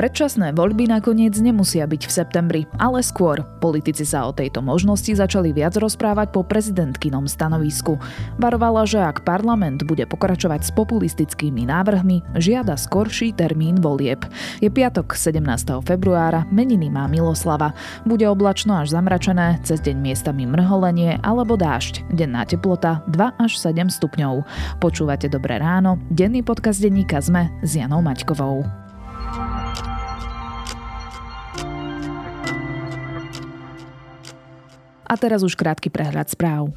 Predčasné voľby nakoniec nemusia byť v septembri, ale skôr. Politici sa o tejto možnosti začali viac rozprávať po prezidentkinom stanovisku. Varovala, že ak parlament bude pokračovať s populistickými návrhmi, žiada skorší termín volieb. Je piatok 17. februára, meniny má Miloslava. Bude oblačno až zamračené, cez deň miestami mrholenie alebo dážď. Denná teplota 2 až 7 stupňov. Počúvate Dobré ráno, denný podcast denníka ZME s Janou Maťkovou. A teraz už krátky prehľad správ.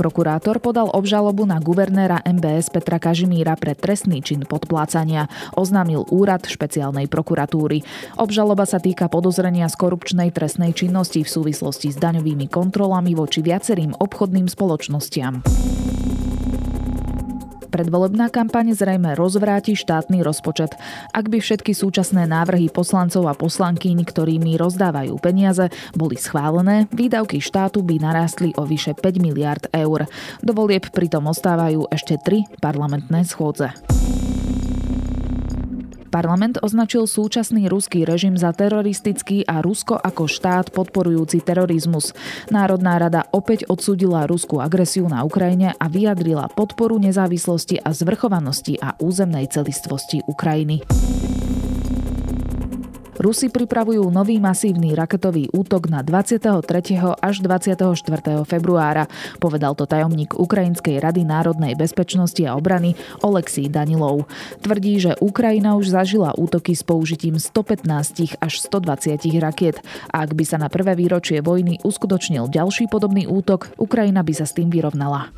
Prokurátor podal obžalobu na guvernéra MBS Petra Kažimíra pre trestný čin podplácania. Oznámil úrad špeciálnej prokuratúry. Obžaloba sa týka podozrenia z korupčnej trestnej činnosti v súvislosti s daňovými kontrolami voči viacerým obchodným spoločnostiam. Predvolebná kampaň zrejme rozvráti štátny rozpočet. Ak by všetky súčasné návrhy poslancov a poslankyň, ktorými rozdávajú peniaze, boli schválené, výdavky štátu by narástli o vyše 5 miliard eur. Do volieb pritom ostávajú ešte tri parlamentné schôdze. Parlament označil súčasný ruský režim za teroristický a Rusko ako štát podporujúci terorizmus. Národná rada opäť odsúdila ruskú agresiu na Ukrajine a vyjadrila podporu nezávislosti a zvrchovanosti a územnej celistvosti Ukrajiny. Rusi pripravujú nový masívny raketový útok na 23. až 24. februára, povedal to tajomník Ukrajinskej rady národnej bezpečnosti a obrany Oleksij Danilov. Tvrdí, že Ukrajina už zažila útoky s použitím 115 až 120 rakiet a ak by sa na prvé výročie vojny uskutočnil ďalší podobný útok, Ukrajina by sa s tým vyrovnala.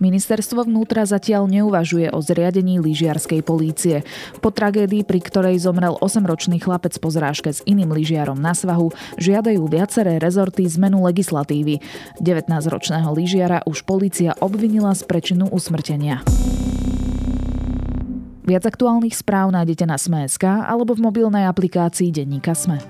Ministerstvo vnútra zatiaľ neuvažuje o zriadení lyžiarskej polície. Po tragédii, pri ktorej zomrel 8-ročný chlapec po zrážke s iným lyžiarom na svahu, žiadajú viaceré rezorty zmenu legislatívy. 19-ročného lyžiara už polícia obvinila z prečinu usmrtenia. Viac aktuálnych správ nájdete na Sme.sk alebo v mobilnej aplikácii Denníka Sme.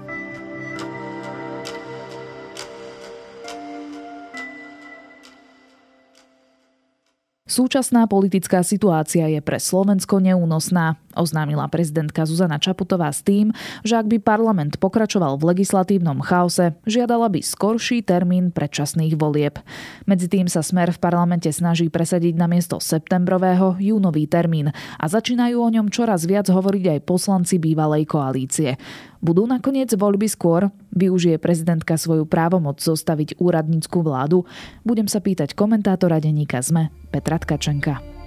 Súčasná politická situácia je pre Slovensko neúnosná, oznámila prezidentka Zuzana Čaputová s tým, že ak by parlament pokračoval v legislatívnom chaose, žiadala by skorší termín predčasných volieb. Medzi tým sa Smer v parlamente snaží presadiť na miesto septembrového júnový termín a začínajú o ňom čoraz viac hovoriť aj poslanci bývalej koalície. Budú nakoniec voľby skôr? Využije prezidentka svoju právomoc zostaviť úradnícku vládu? Budem sa pýtať komentátora denníka ZME Petra Tkačenka.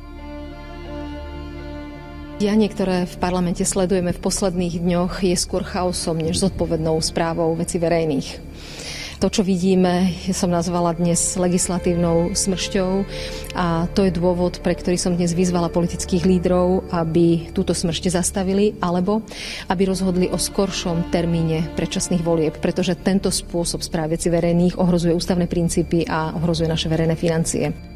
Dianie, ktoré v parlamente sledujeme v posledných dňoch, je skôr chaosom než zodpovednou správou veci verejných. To, čo vidíme, som nazvala dnes legislatívnou smršťou a to je dôvod, pre ktorý som dnes vyzvala politických lídrov, aby túto smršť zastavili alebo aby rozhodli o skoršom termíne predčasných volieb, pretože tento spôsob správy veci verejných ohrozuje ústavné princípy a ohrozuje naše verejné financie.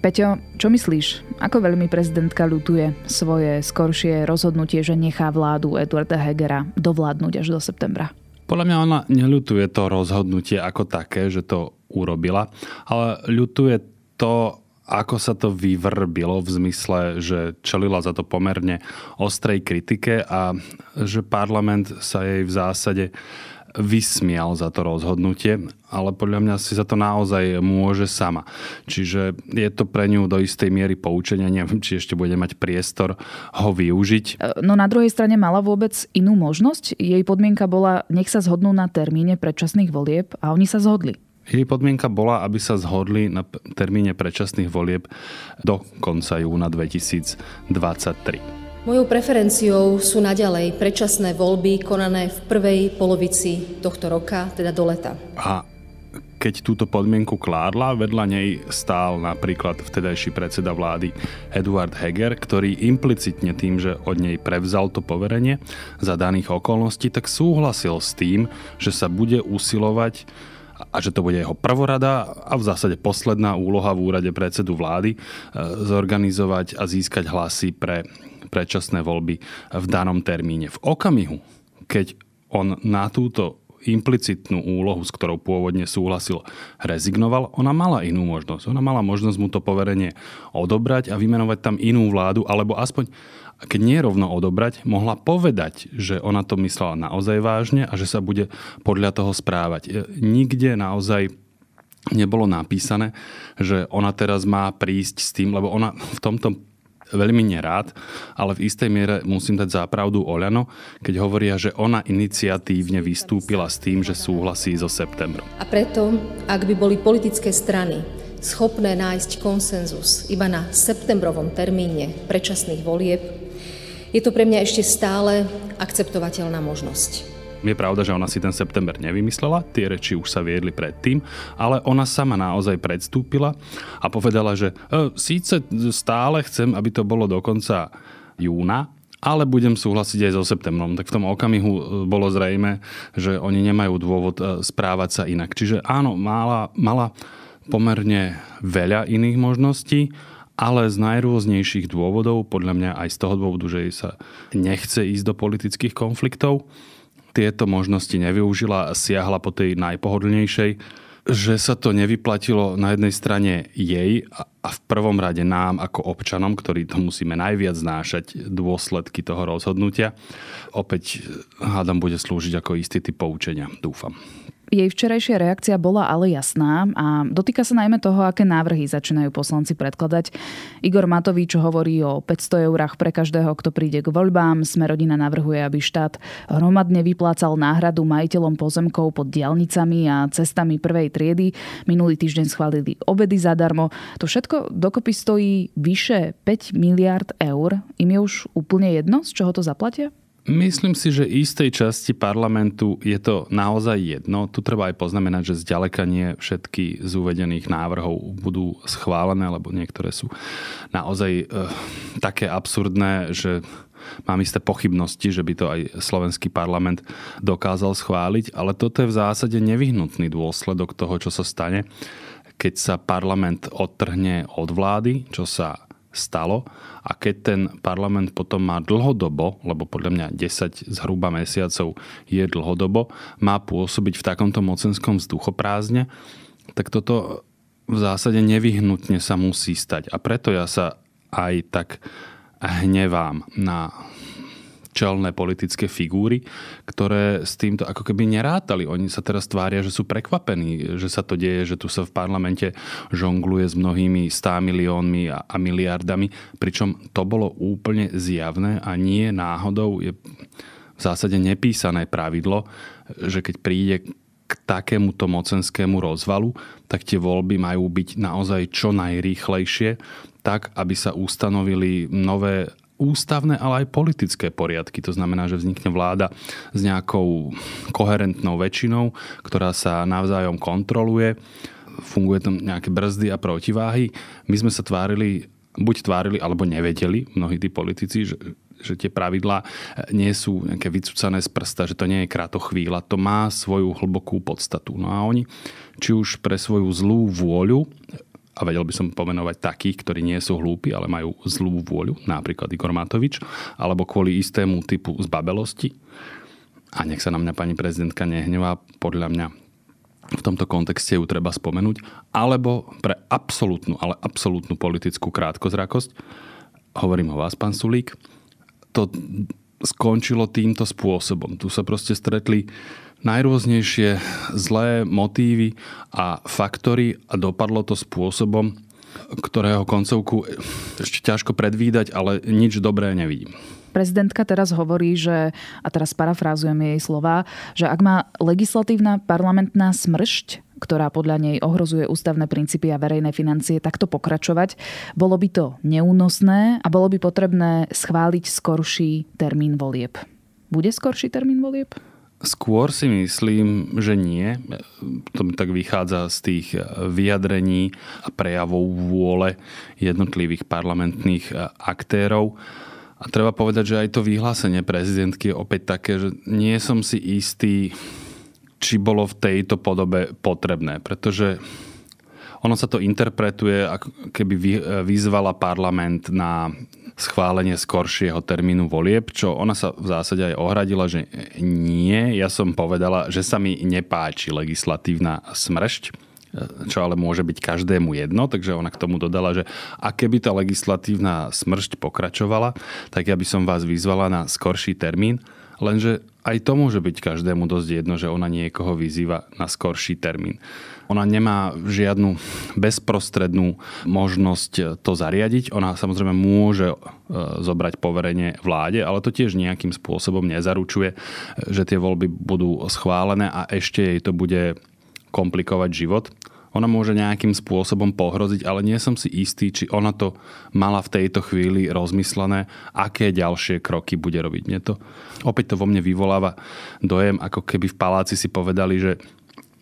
Peťo, čo myslíš? Ako veľmi prezidentka ľutuje svoje skoršie rozhodnutie, že nechá vládu Eduarda Hegera dovládnuť až do septembra? Podľa mňa ona neľutuje to rozhodnutie ako také, že to urobila, ale ľutuje to, ako sa to vyvrbilo v zmysle, že čelila za to pomerne ostrej kritike a že parlament sa jej v zásade vysmial za to rozhodnutie, ale podľa mňa si za to naozaj môže sama. Čiže je to pre ňu do istej miery poučenia, neviem, či ešte bude mať priestor ho využiť. E, no na druhej strane mala vôbec inú možnosť? Jej podmienka bola, nech sa zhodnú na termíne predčasných volieb a oni sa zhodli. Jej podmienka bola, aby sa zhodli na termíne predčasných volieb do konca júna 2023. Mojou preferenciou sú naďalej predčasné voľby konané v prvej polovici tohto roka, teda do leta. A keď túto podmienku kládla, vedľa nej stál napríklad vtedajší predseda vlády Eduard Heger, ktorý implicitne tým, že od nej prevzal to poverenie za daných okolností, tak súhlasil s tým, že sa bude usilovať a že to bude jeho prvorada a v zásade posledná úloha v úrade predsedu vlády e, zorganizovať a získať hlasy pre predčasné voľby v danom termíne. V okamihu, keď on na túto implicitnú úlohu, s ktorou pôvodne súhlasil, rezignoval, ona mala inú možnosť. Ona mala možnosť mu to poverenie odobrať a vymenovať tam inú vládu, alebo aspoň, keď nie rovno odobrať, mohla povedať, že ona to myslela naozaj vážne a že sa bude podľa toho správať. E, nikde naozaj nebolo napísané, že ona teraz má prísť s tým, lebo ona v tomto veľmi nerád, ale v istej miere musím dať zápravdu Oľano, keď hovoria, že ona iniciatívne vystúpila s tým, že súhlasí so septembrom. A preto, ak by boli politické strany schopné nájsť konsenzus iba na septembrovom termíne predčasných volieb, je to pre mňa ešte stále akceptovateľná možnosť. Je pravda, že ona si ten september nevymyslela, tie reči už sa viedli predtým, ale ona sama naozaj predstúpila a povedala, že e, síce stále chcem, aby to bolo do konca júna, ale budem súhlasiť aj so septembrom. Tak v tom okamihu e, bolo zrejme, že oni nemajú dôvod e, správať sa inak. Čiže áno, mala, mala pomerne veľa iných možností, ale z najrôznejších dôvodov, podľa mňa aj z toho dôvodu, že jej sa nechce ísť do politických konfliktov, tieto možnosti nevyužila a siahla po tej najpohodlnejšej, že sa to nevyplatilo na jednej strane jej a v prvom rade nám ako občanom, ktorí to musíme najviac znášať dôsledky toho rozhodnutia. Opäť hádam bude slúžiť ako istý typ poučenia, dúfam. Jej včerajšia reakcia bola ale jasná a dotýka sa najmä toho, aké návrhy začínajú poslanci predkladať. Igor Matovič hovorí o 500 eurách pre každého, kto príde k voľbám. Smerodina navrhuje, aby štát hromadne vyplácal náhradu majiteľom pozemkov pod diálnicami a cestami prvej triedy. Minulý týždeň schválili obedy zadarmo. To všetko dokopy stojí vyše 5 miliard eur. Im je už úplne jedno, z čoho to zaplatia? Myslím si, že istej časti parlamentu je to naozaj jedno. Tu treba aj poznamenať, že zďaleka nie všetky z uvedených návrhov budú schválené, lebo niektoré sú naozaj e, také absurdné, že mám isté pochybnosti, že by to aj slovenský parlament dokázal schváliť, ale toto je v zásade nevyhnutný dôsledok toho, čo sa stane, keď sa parlament odtrhne od vlády, čo sa stalo a keď ten parlament potom má dlhodobo, lebo podľa mňa 10 zhruba mesiacov je dlhodobo, má pôsobiť v takomto mocenskom vzduchoprázdne, tak toto v zásade nevyhnutne sa musí stať. A preto ja sa aj tak hnevám na čelné politické figúry, ktoré s týmto ako keby nerátali. Oni sa teraz tvária, že sú prekvapení, že sa to deje, že tu sa v parlamente žongluje s mnohými 100 miliónmi a, a miliardami, pričom to bolo úplne zjavné a nie náhodou je v zásade nepísané pravidlo, že keď príde k takémuto mocenskému rozvalu, tak tie voľby majú byť naozaj čo najrýchlejšie, tak aby sa ustanovili nové ústavné, ale aj politické poriadky. To znamená, že vznikne vláda s nejakou koherentnou väčšinou, ktorá sa navzájom kontroluje, funguje tam nejaké brzdy a protiváhy. My sme sa tvárili, buď tvárili, alebo nevedeli, mnohí tí politici, že, že tie pravidlá nie sú nejaké vycúcané z prsta, že to nie je chvíľa, to má svoju hlbokú podstatu. No a oni, či už pre svoju zlú vôľu, a vedel by som pomenovať takých, ktorí nie sú hlúpi, ale majú zlú vôľu, napríklad Igor Matovič, alebo kvôli istému typu zbabelosti. A nech sa na mňa pani prezidentka nehnevá, podľa mňa v tomto kontexte ju treba spomenúť, alebo pre absolútnu, ale absolútnu politickú krátkozrakosť, hovorím o vás, pán Sulík, to skončilo týmto spôsobom. Tu sa proste stretli najrôznejšie zlé motívy a faktory a dopadlo to spôsobom, ktorého koncovku ešte ťažko predvídať, ale nič dobré nevidím. Prezidentka teraz hovorí, že, a teraz parafrázujem jej slova, že ak má legislatívna parlamentná smršť, ktorá podľa nej ohrozuje ústavné princípy a verejné financie, takto pokračovať, bolo by to neúnosné a bolo by potrebné schváliť skorší termín volieb. Bude skorší termín volieb? Skôr si myslím, že nie. To mi tak vychádza z tých vyjadrení a prejavov vôle jednotlivých parlamentných aktérov. A treba povedať, že aj to vyhlásenie prezidentky je opäť také, že nie som si istý, či bolo v tejto podobe potrebné, pretože ono sa to interpretuje, ako keby vyzvala parlament na schválenie skoršieho termínu volieb, čo ona sa v zásade aj ohradila, že nie. Ja som povedala, že sa mi nepáči legislatívna smršť, čo ale môže byť každému jedno, takže ona k tomu dodala, že a keby tá legislatívna smršť pokračovala, tak ja by som vás vyzvala na skorší termín, lenže aj to môže byť každému dosť jedno, že ona niekoho vyzýva na skorší termín. Ona nemá žiadnu bezprostrednú možnosť to zariadiť. Ona samozrejme môže e, zobrať poverenie vláde, ale to tiež nejakým spôsobom nezaručuje, že tie voľby budú schválené a ešte jej to bude komplikovať život. Ona môže nejakým spôsobom pohroziť, ale nie som si istý, či ona to mala v tejto chvíli rozmyslené, aké ďalšie kroky bude robiť. Mne to, opäť to vo mne vyvoláva dojem, ako keby v paláci si povedali, že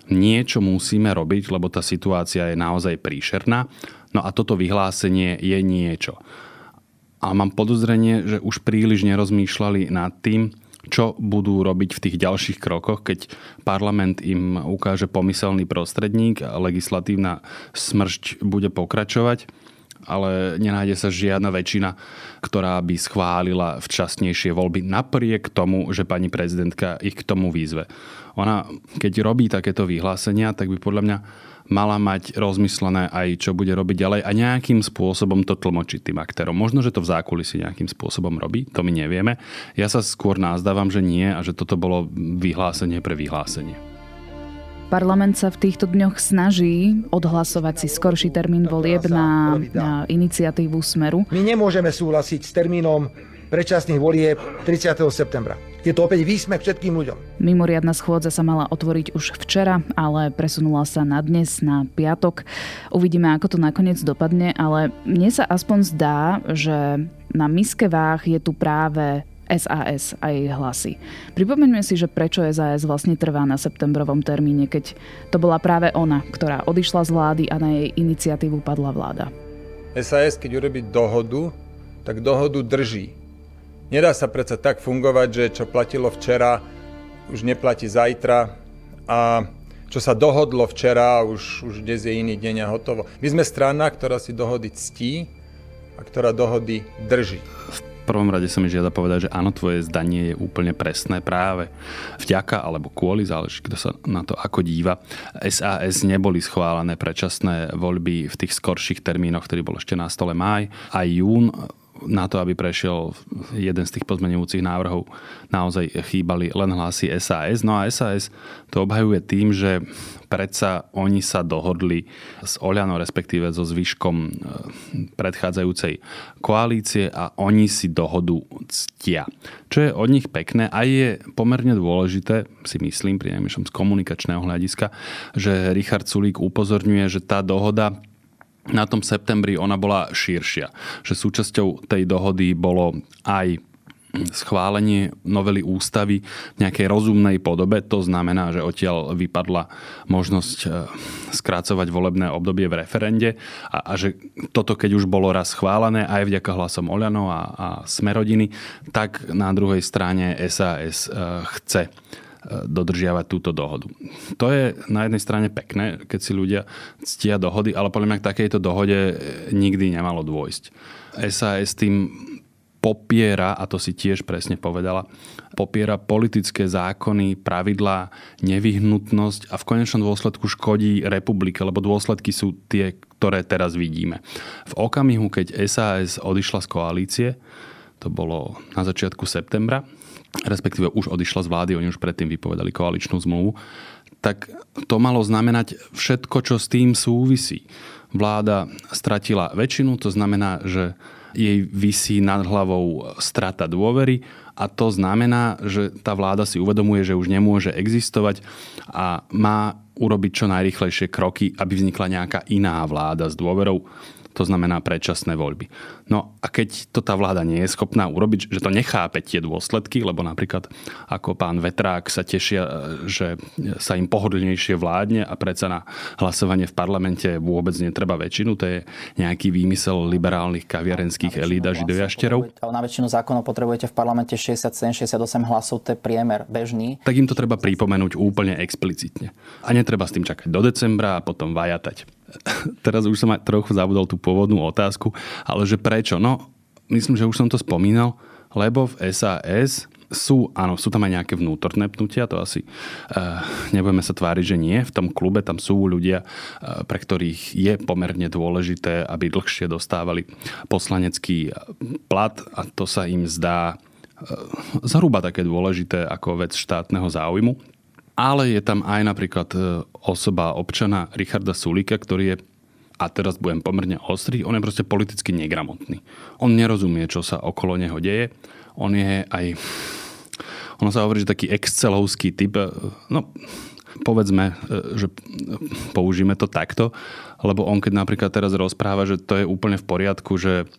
niečo musíme robiť, lebo tá situácia je naozaj príšerná. No a toto vyhlásenie je niečo. A mám podozrenie, že už príliš nerozmýšľali nad tým, čo budú robiť v tých ďalších krokoch, keď parlament im ukáže pomyselný prostredník a legislatívna smršť bude pokračovať ale nenájde sa žiadna väčšina, ktorá by schválila včasnejšie voľby napriek tomu, že pani prezidentka ich k tomu výzve. Ona, keď robí takéto vyhlásenia, tak by podľa mňa mala mať rozmyslené aj, čo bude robiť ďalej a nejakým spôsobom to tlmočiť tým aktérom. Možno, že to v zákulisí nejakým spôsobom robí, to my nevieme. Ja sa skôr nazdávam, že nie a že toto bolo vyhlásenie pre vyhlásenie. Parlament sa v týchto dňoch snaží odhlasovať si skorší termín volieb na, na iniciatívu Smeru. My nemôžeme súhlasiť s termínom predčasných volieb 30. septembra. Je to opäť výsmech všetkým ľuďom. Mimoriadna schôdza sa mala otvoriť už včera, ale presunula sa na dnes, na piatok. Uvidíme, ako to nakoniec dopadne, ale mne sa aspoň zdá, že na miske váh je tu práve SAS a jej hlasy. Pripomeňme si, že prečo SAS vlastne trvá na septembrovom termíne, keď to bola práve ona, ktorá odišla z vlády a na jej iniciatívu padla vláda. SAS, keď urobí dohodu, tak dohodu drží. Nedá sa predsa tak fungovať, že čo platilo včera, už neplatí zajtra a čo sa dohodlo včera, už, už dnes je iný deň a hotovo. My sme strana, ktorá si dohody ctí a ktorá dohody drží. V prvom rade sa mi žiada povedať, že áno, tvoje zdanie je úplne presné práve vďaka alebo kvôli, záleží kto sa na to ako díva. SAS neboli schválené predčasné voľby v tých skorších termínoch, ktorý bol ešte na stole máj a jún na to, aby prešiel jeden z tých pozmenujúcich návrhov, naozaj chýbali len hlasy SAS. No a SAS to obhajuje tým, že predsa oni sa dohodli s Oľano, respektíve so zvyškom e, predchádzajúcej koalície a oni si dohodu ctia. Čo je od nich pekné a je pomerne dôležité, si myslím, pri najmenšom z komunikačného hľadiska, že Richard Sulík upozorňuje, že tá dohoda na tom septembri ona bola širšia. Že súčasťou tej dohody bolo aj schválenie novely ústavy v nejakej rozumnej podobe. To znamená, že odtiaľ vypadla možnosť e, skrácovať volebné obdobie v referende a, a že toto, keď už bolo raz schválené aj vďaka hlasom Oľano a, a Smerodiny, tak na druhej strane SAS e, chce dodržiavať túto dohodu. To je na jednej strane pekné, keď si ľudia ctia dohody, ale podľa mňa k takejto dohode nikdy nemalo dôjsť. SAS tým popiera, a to si tiež presne povedala, popiera politické zákony, pravidlá, nevyhnutnosť a v konečnom dôsledku škodí republike, lebo dôsledky sú tie, ktoré teraz vidíme. V okamihu, keď SAS odišla z koalície, to bolo na začiatku septembra, respektíve už odišla z vlády, oni už predtým vypovedali koaličnú zmluvu, tak to malo znamenať všetko, čo s tým súvisí. Vláda stratila väčšinu, to znamená, že jej vysí nad hlavou strata dôvery a to znamená, že tá vláda si uvedomuje, že už nemôže existovať a má urobiť čo najrychlejšie kroky, aby vznikla nejaká iná vláda s dôverou to znamená predčasné voľby. No a keď to tá vláda nie je schopná urobiť, že to nechápe tie dôsledky, lebo napríklad ako pán Vetrák sa tešia, že sa im pohodlnejšie vládne a predsa na hlasovanie v parlamente vôbec netreba väčšinu, to je nejaký výmysel liberálnych kaviarenských elít a židojašterov. Na väčšinu zákonov potrebujete v parlamente 67-68 hlasov, to je priemer bežný. Tak im to treba pripomenúť úplne explicitne. A netreba s tým čakať do decembra a potom vajatať. teraz už som aj trochu zabudol tú pôvodnú otázku, ale že prečo? No, myslím, že už som to spomínal, lebo v SAS sú, áno, sú tam aj nejaké vnútorné pnutia, to asi uh, nebudeme sa tváriť, že nie. V tom klube tam sú ľudia, uh, pre ktorých je pomerne dôležité, aby dlhšie dostávali poslanecký plat a to sa im zdá uh, zhruba také dôležité ako vec štátneho záujmu. Ale je tam aj napríklad osoba občana Richarda Sulika, ktorý je a teraz budem pomerne ostrý, on je proste politicky negramotný. On nerozumie, čo sa okolo neho deje. On je aj ono sa hovorí, že taký excelovský typ, e, no povedzme, e, že použijeme to takto, lebo on keď napríklad teraz rozpráva, že to je úplne v poriadku, že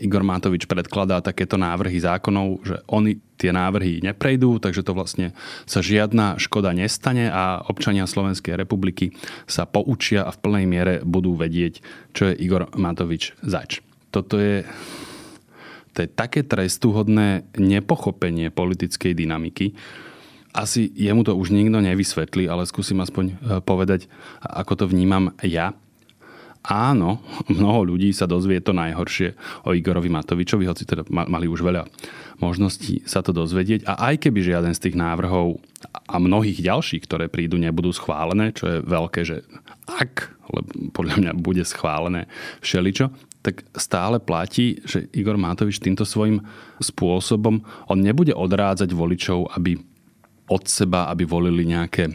Igor Matovič predkladá takéto návrhy zákonov, že oni tie návrhy neprejdú, takže to vlastne sa žiadna škoda nestane a občania Slovenskej republiky sa poučia a v plnej miere budú vedieť, čo je Igor Matovič zač. Toto je to je také trestuhodné nepochopenie politickej dynamiky. Asi jemu to už nikto nevysvetlí, ale skúsim aspoň e, povedať, ako to vnímam ja. Áno, mnoho ľudí sa dozvie to najhoršie o Igorovi Matovičovi, hoci teda mali už veľa možností sa to dozvedieť. A aj keby žiaden z tých návrhov a mnohých ďalších, ktoré prídu, nebudú schválené, čo je veľké, že ak, lebo podľa mňa bude schválené všeličo, tak stále platí, že Igor Matovič týmto svojim spôsobom, on nebude odrádzať voličov, aby od seba, aby volili nejaké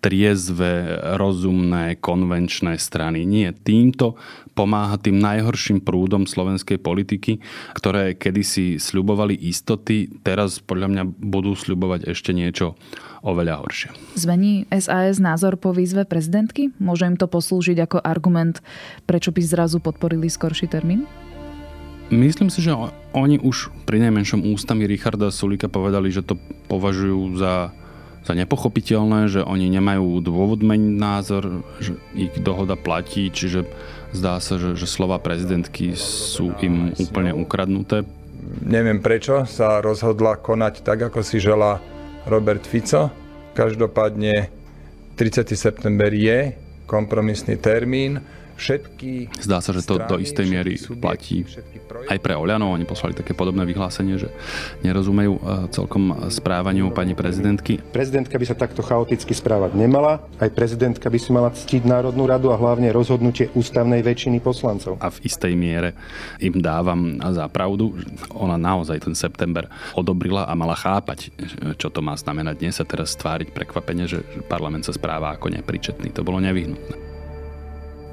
triezve, rozumné, konvenčné strany. Nie, týmto pomáha tým najhorším prúdom slovenskej politiky, ktoré kedysi sľubovali istoty, teraz podľa mňa budú sľubovať ešte niečo oveľa horšie. Zmení SAS názor po výzve prezidentky? Môže im to poslúžiť ako argument, prečo by zrazu podporili skorší termín? Myslím si, že oni už pri najmenšom ústami Richarda Sulika povedali, že to považujú za, za nepochopiteľné, že oni nemajú dôvod meniť názor, že ich dohoda platí, čiže zdá sa, že, že slova prezidentky sú im úplne ukradnuté. Neviem prečo sa rozhodla konať tak, ako si žela Robert Fico. Každopádne 30. september je kompromisný termín všetky Zdá sa, že to strany, do istej miery platí aj pre Oľano. Oni poslali také podobné vyhlásenie, že nerozumejú e, celkom správaniu pani prezidentky. Prezidentka by sa takto chaoticky správať nemala. Aj prezidentka by si mala ctiť Národnú radu a hlavne rozhodnutie ústavnej väčšiny poslancov. A v istej miere im dávam za pravdu. Ona naozaj ten september odobrila a mala chápať, čo to má znamenať. Dnes sa teraz stváriť prekvapenie, že parlament sa správa ako nepričetný. To bolo nevyhnutné.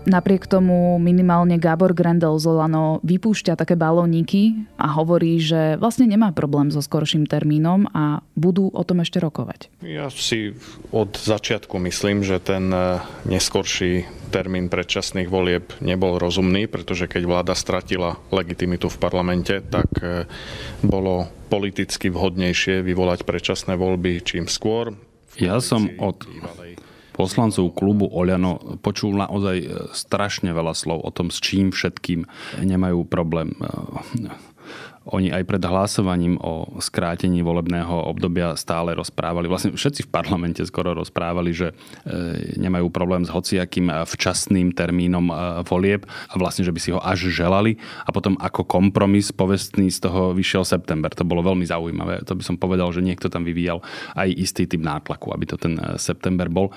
Napriek tomu minimálne Gábor Grendel z Olano vypúšťa také balóniky a hovorí, že vlastne nemá problém so skorším termínom a budú o tom ešte rokovať. Ja si od začiatku myslím, že ten e, neskorší termín predčasných volieb nebol rozumný, pretože keď vláda stratila legitimitu v parlamente, tak e, bolo politicky vhodnejšie vyvolať predčasné voľby čím skôr. Ja som od poslancov klubu Oľano počul naozaj e, strašne veľa slov o tom, s čím všetkým nemajú problém e, oni aj pred hlasovaním o skrátení volebného obdobia stále rozprávali, vlastne všetci v parlamente skoro rozprávali, že e, nemajú problém s hociakým včasným termínom e, volieb a vlastne, že by si ho až želali a potom ako kompromis povestný z toho vyšiel september. To bolo veľmi zaujímavé. To by som povedal, že niekto tam vyvíjal aj istý typ nátlaku, aby to ten e, september bol.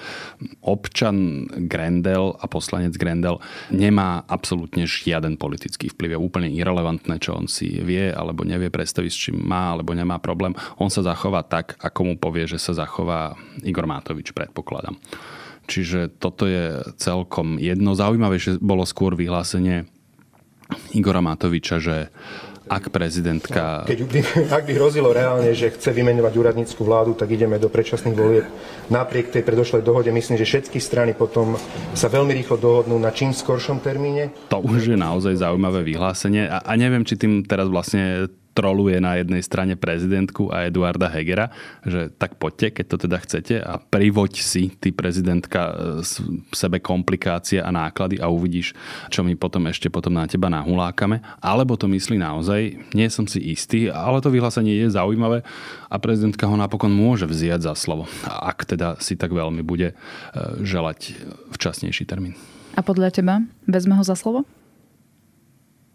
Občan Grendel a poslanec Grendel nemá absolútne žiaden politický vplyv. Je úplne irrelevantné, čo on si vie alebo nevie predstaviť, s čím má alebo nemá problém, on sa zachová tak, ako mu povie, že sa zachová Igor Mátovič, predpokladám. Čiže toto je celkom jedno. Zaujímavejšie bolo skôr vyhlásenie Igora Matoviča, že ak prezidentka... Keď by, ak by hrozilo reálne, že chce vymenovať úradnícku vládu, tak ideme do predčasných volieb. Napriek tej predošlej dohode myslím, že všetky strany potom sa veľmi rýchlo dohodnú na čím skoršom termíne. To už je naozaj zaujímavé vyhlásenie a, a neviem, či tým teraz vlastne troluje na jednej strane prezidentku a Eduarda Hegera, že tak poďte, keď to teda chcete a privoď si, ty prezidentka, sebe komplikácie a náklady a uvidíš, čo my potom ešte potom na teba nahulákame. Alebo to myslí naozaj, nie som si istý, ale to vyhlásenie je zaujímavé a prezidentka ho napokon môže vziať za slovo, ak teda si tak veľmi bude e, želať včasnejší termín. A podľa teba vezme ho za slovo?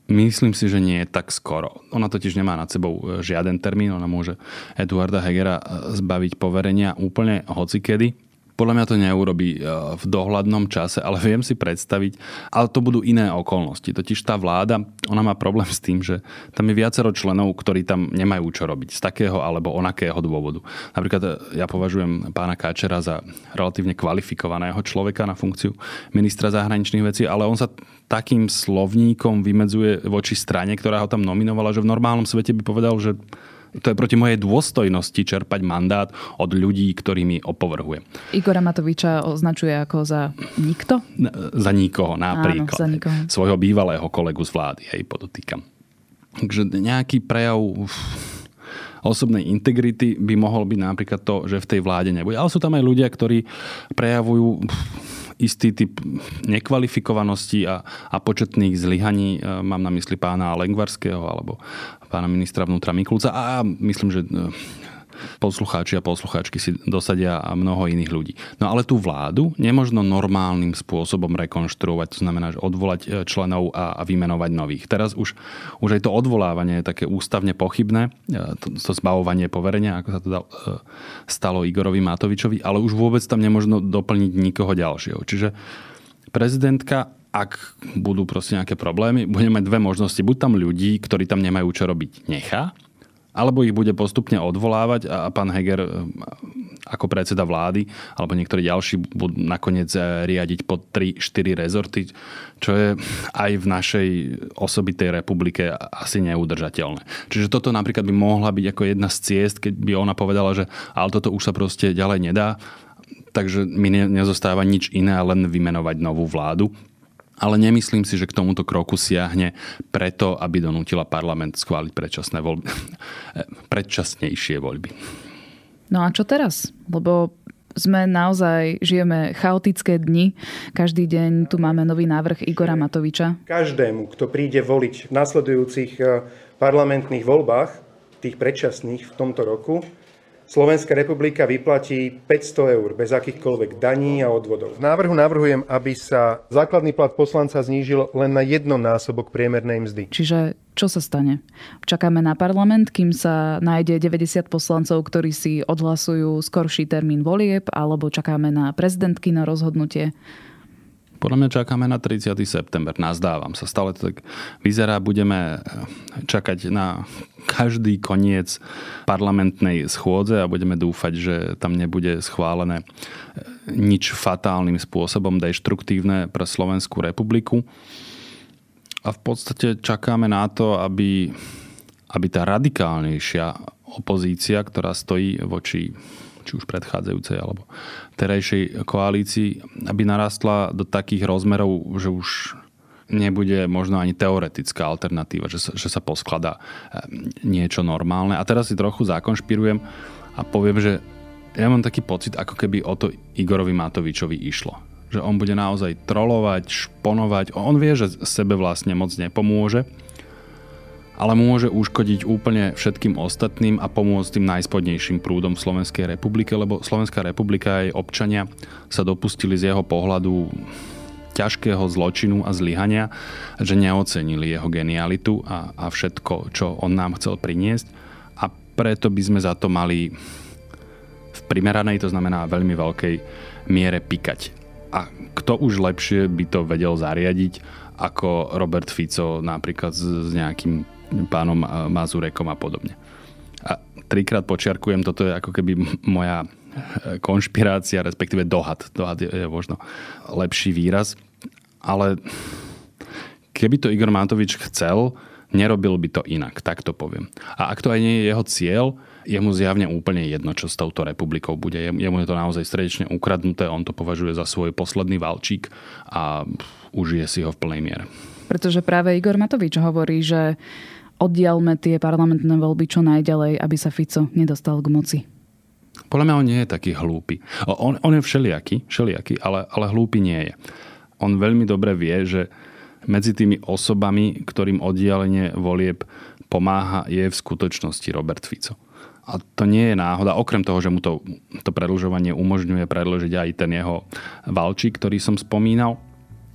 Myslím si, že nie je tak skoro. Ona totiž nemá nad sebou e, žiaden termín, ona môže Eduarda Hegera e, zbaviť poverenia úplne hocikedy. Podľa mňa to neurobí e, v dohľadnom čase, ale viem si predstaviť, ale to budú iné okolnosti. Totiž tá vláda, ona má problém s tým, že tam je viacero členov, ktorí tam nemajú čo robiť z takého alebo onakého dôvodu. Napríklad e, ja považujem pána Káčera za relatívne kvalifikovaného človeka na funkciu ministra zahraničných vecí, ale on sa takým slovníkom vymedzuje voči strane, ktorá ho tam nominovala, že v normálnom svete by povedal, že to je proti mojej dôstojnosti čerpať mandát od ľudí, ktorými opovrhuje. Igora Matoviča označuje ako za nikto? Za nikoho, napríklad. Áno, za nikoho. Svojho bývalého kolegu z vlády, hej, podotýkam. Takže nejaký prejav osobnej integrity by mohol byť napríklad to, že v tej vláde nebude. Ale sú tam aj ľudia, ktorí prejavujú istý typ nekvalifikovanosti a, a početných zlyhaní. E, mám na mysli pána Lengvarského alebo pána ministra vnútra Mikulca a myslím, že e, poslucháči a poslucháčky si dosadia a mnoho iných ľudí. No ale tú vládu nemožno normálnym spôsobom rekonštruovať, to znamená, že odvolať e, členov a, vymenovať nových. Teraz už, už aj to odvolávanie je také ústavne pochybné, e, to, to zbavovanie poverenia, ako sa to stalo Igorovi Matovičovi, ale už vôbec tam nemožno doplniť nikoho ďalšieho. Čiže prezidentka ak budú proste nejaké problémy, budeme mať dve možnosti. Buď tam ľudí, ktorí tam nemajú čo robiť, nechá, alebo ich bude postupne odvolávať a pán Heger e, ako predseda vlády alebo niektorí ďalší budú nakoniec e, riadiť pod 3-4 rezorty, čo je aj v našej osobitej republike asi neudržateľné. Čiže toto napríklad by mohla byť ako jedna z ciest, keď by ona povedala, že ale toto už sa proste ďalej nedá, takže mi nezostáva nič iné, len vymenovať novú vládu ale nemyslím si, že k tomuto kroku siahne preto, aby donútila parlament schváliť predčasné voľby. predčasnejšie voľby. No a čo teraz? Lebo sme naozaj, žijeme chaotické dni. Každý deň tu máme nový návrh Igora Matoviča. Každému, kto príde voliť v nasledujúcich eh, parlamentných voľbách, tých predčasných v tomto roku, Slovenská republika vyplatí 500 eur bez akýchkoľvek daní a odvodov. V návrhu navrhujem, aby sa základný plat poslanca znížil len na jednom násobok priemernej mzdy. Čiže čo sa stane? Čakáme na parlament, kým sa nájde 90 poslancov, ktorí si odhlasujú skorší termín volieb, alebo čakáme na prezidentky na rozhodnutie? Podľa mňa čakáme na 30. september. Nazdávam sa. Stále to tak vyzerá. Budeme čakať na každý koniec parlamentnej schôdze a budeme dúfať, že tam nebude schválené nič fatálnym spôsobom deštruktívne pre Slovenskú republiku. A v podstate čakáme na to, aby, aby tá radikálnejšia opozícia, ktorá stojí voči či už predchádzajúcej alebo terajšej koalícii, aby narastla do takých rozmerov, že už nebude možno ani teoretická alternatíva, že sa, že sa poskladá eh, niečo normálne. A teraz si trochu zakonšpirujem a poviem, že ja mám taký pocit, ako keby o to Igorovi Matovičovi išlo. Že on bude naozaj trolovať, šponovať. On vie, že sebe vlastne moc nepomôže ale môže uškodiť úplne všetkým ostatným a pomôcť tým najspodnejším prúdom Slovenskej republike, lebo Slovenská republika a jej občania sa dopustili z jeho pohľadu ťažkého zločinu a zlyhania, že neocenili jeho genialitu a, a všetko, čo on nám chcel priniesť a preto by sme za to mali v primeranej, to znamená veľmi veľkej miere pikať. A kto už lepšie by to vedel zariadiť ako Robert Fico napríklad s, s nejakým pánom Mazurekom a podobne. A trikrát počiarkujem, toto je ako keby moja e, konšpirácia, respektíve dohad. Dohad je, je možno lepší výraz. Ale keby to Igor Matovič chcel, nerobil by to inak, tak to poviem. A ak to aj nie je jeho cieľ, je mu zjavne úplne jedno, čo s touto republikou bude. Jemu je to naozaj srdečne ukradnuté, on to považuje za svoj posledný valčík a užije si ho v plnej miere. Pretože práve Igor Matovič hovorí, že oddialme tie parlamentné voľby čo najďalej, aby sa Fico nedostal k moci? Podľa mňa on nie je taký hlúpy. On, on je všelijaký, všelijaký ale, ale hlúpy nie je. On veľmi dobre vie, že medzi tými osobami, ktorým oddialenie volieb pomáha, je v skutočnosti Robert Fico. A to nie je náhoda, okrem toho, že mu to, to predlžovanie umožňuje predložiť aj ten jeho valčík, ktorý som spomínal.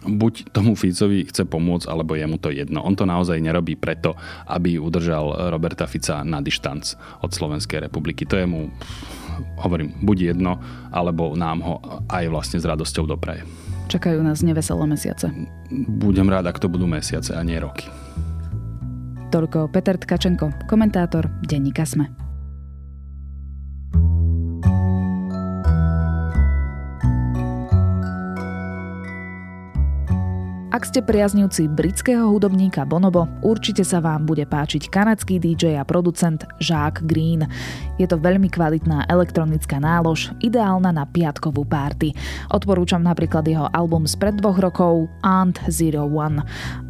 Buď tomu Ficovi chce pomôcť, alebo je mu to jedno. On to naozaj nerobí preto, aby udržal Roberta Fica na dištanc od Slovenskej republiky. To je mu, hovorím, buď jedno, alebo nám ho aj vlastne s radosťou dopraje. Čakajú nás neveselé mesiace. Budem rád, ak to budú mesiace a nie roky. Toľko Peter Tkačenko, komentátor Denníka Sme. Ak ste priaznivci britského hudobníka Bonobo, určite sa vám bude páčiť kanadský DJ a producent Jacques Green. Je to veľmi kvalitná elektronická nálož, ideálna na piatkovú párty. Odporúčam napríklad jeho album z pred dvoch rokov Ant Zero One.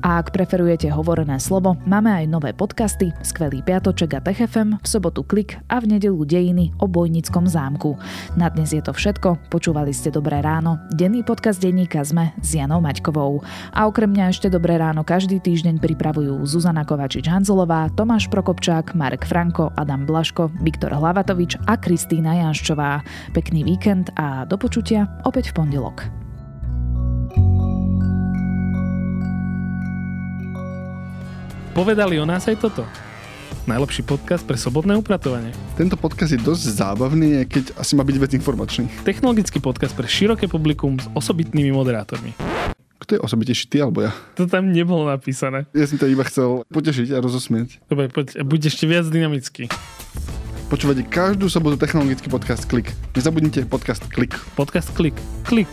A ak preferujete hovorené slovo, máme aj nové podcasty, skvelý piatoček a TechFM, v sobotu Klik a v nedelu Dejiny o Bojnickom zámku. Na dnes je to všetko, počúvali ste Dobré ráno, denný podcast denníka ZME s Janou Maťkovou. A okrem mňa ešte dobré ráno každý týždeň pripravujú Zuzana Kovačič-Hanzelová, Tomáš Prokopčák, Marek Franko, Adam Blaško, Viktor Hlavatovič a Kristýna Janščová. Pekný víkend a do počutia opäť v pondelok. Povedali o nás aj toto. Najlepší podcast pre sobotné upratovanie. Tento podcast je dosť zábavný, keď asi má byť vec informačný. Technologický podcast pre široké publikum s osobitnými moderátormi. Kto je osobitejší, ty alebo ja? To tam nebolo napísané. Ja som to iba chcel potešiť a rozosmieť. Dobre, poď, buď ešte viac dynamický. Počúvate každú sobotu technologický podcast Klik. Nezabudnite podcast Klik. Podcast Klik. Klik.